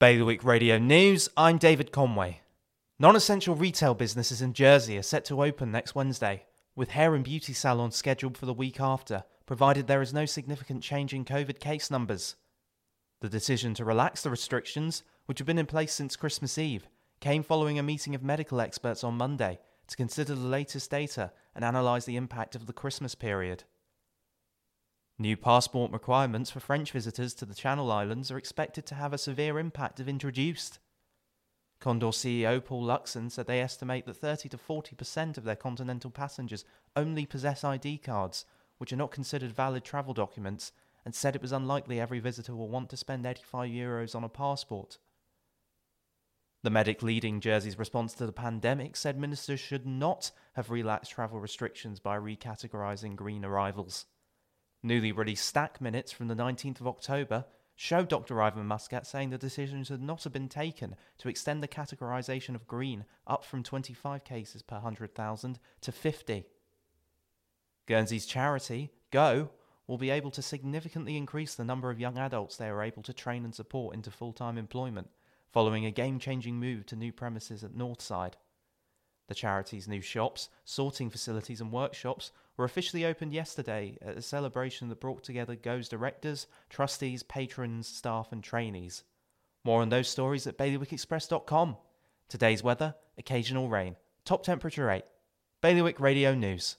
Bailiwick Radio News, I'm David Conway. Non essential retail businesses in Jersey are set to open next Wednesday, with hair and beauty salons scheduled for the week after, provided there is no significant change in COVID case numbers. The decision to relax the restrictions, which have been in place since Christmas Eve, came following a meeting of medical experts on Monday to consider the latest data and analyse the impact of the Christmas period. New passport requirements for French visitors to the Channel Islands are expected to have a severe impact if introduced. Condor CEO Paul Luxon said they estimate that 30 to 40% of their continental passengers only possess ID cards, which are not considered valid travel documents, and said it was unlikely every visitor will want to spend 85 euros on a passport. The medic leading Jersey's response to the pandemic said ministers should not have relaxed travel restrictions by recategorising green arrivals. Newly released STAC minutes from the 19th of October show Dr. Ivan Muscat saying the decisions had not have been taken to extend the categorisation of green up from 25 cases per 100,000 to 50. Guernsey's charity, Go, will be able to significantly increase the number of young adults they are able to train and support into full time employment, following a game changing move to new premises at Northside. The charity's new shops, sorting facilities, and workshops were officially opened yesterday at a celebration that brought together Go's directors, trustees, patrons, staff, and trainees. More on those stories at bailiwickexpress.com. Today's weather occasional rain. Top temperature 8. Bailiwick Radio News.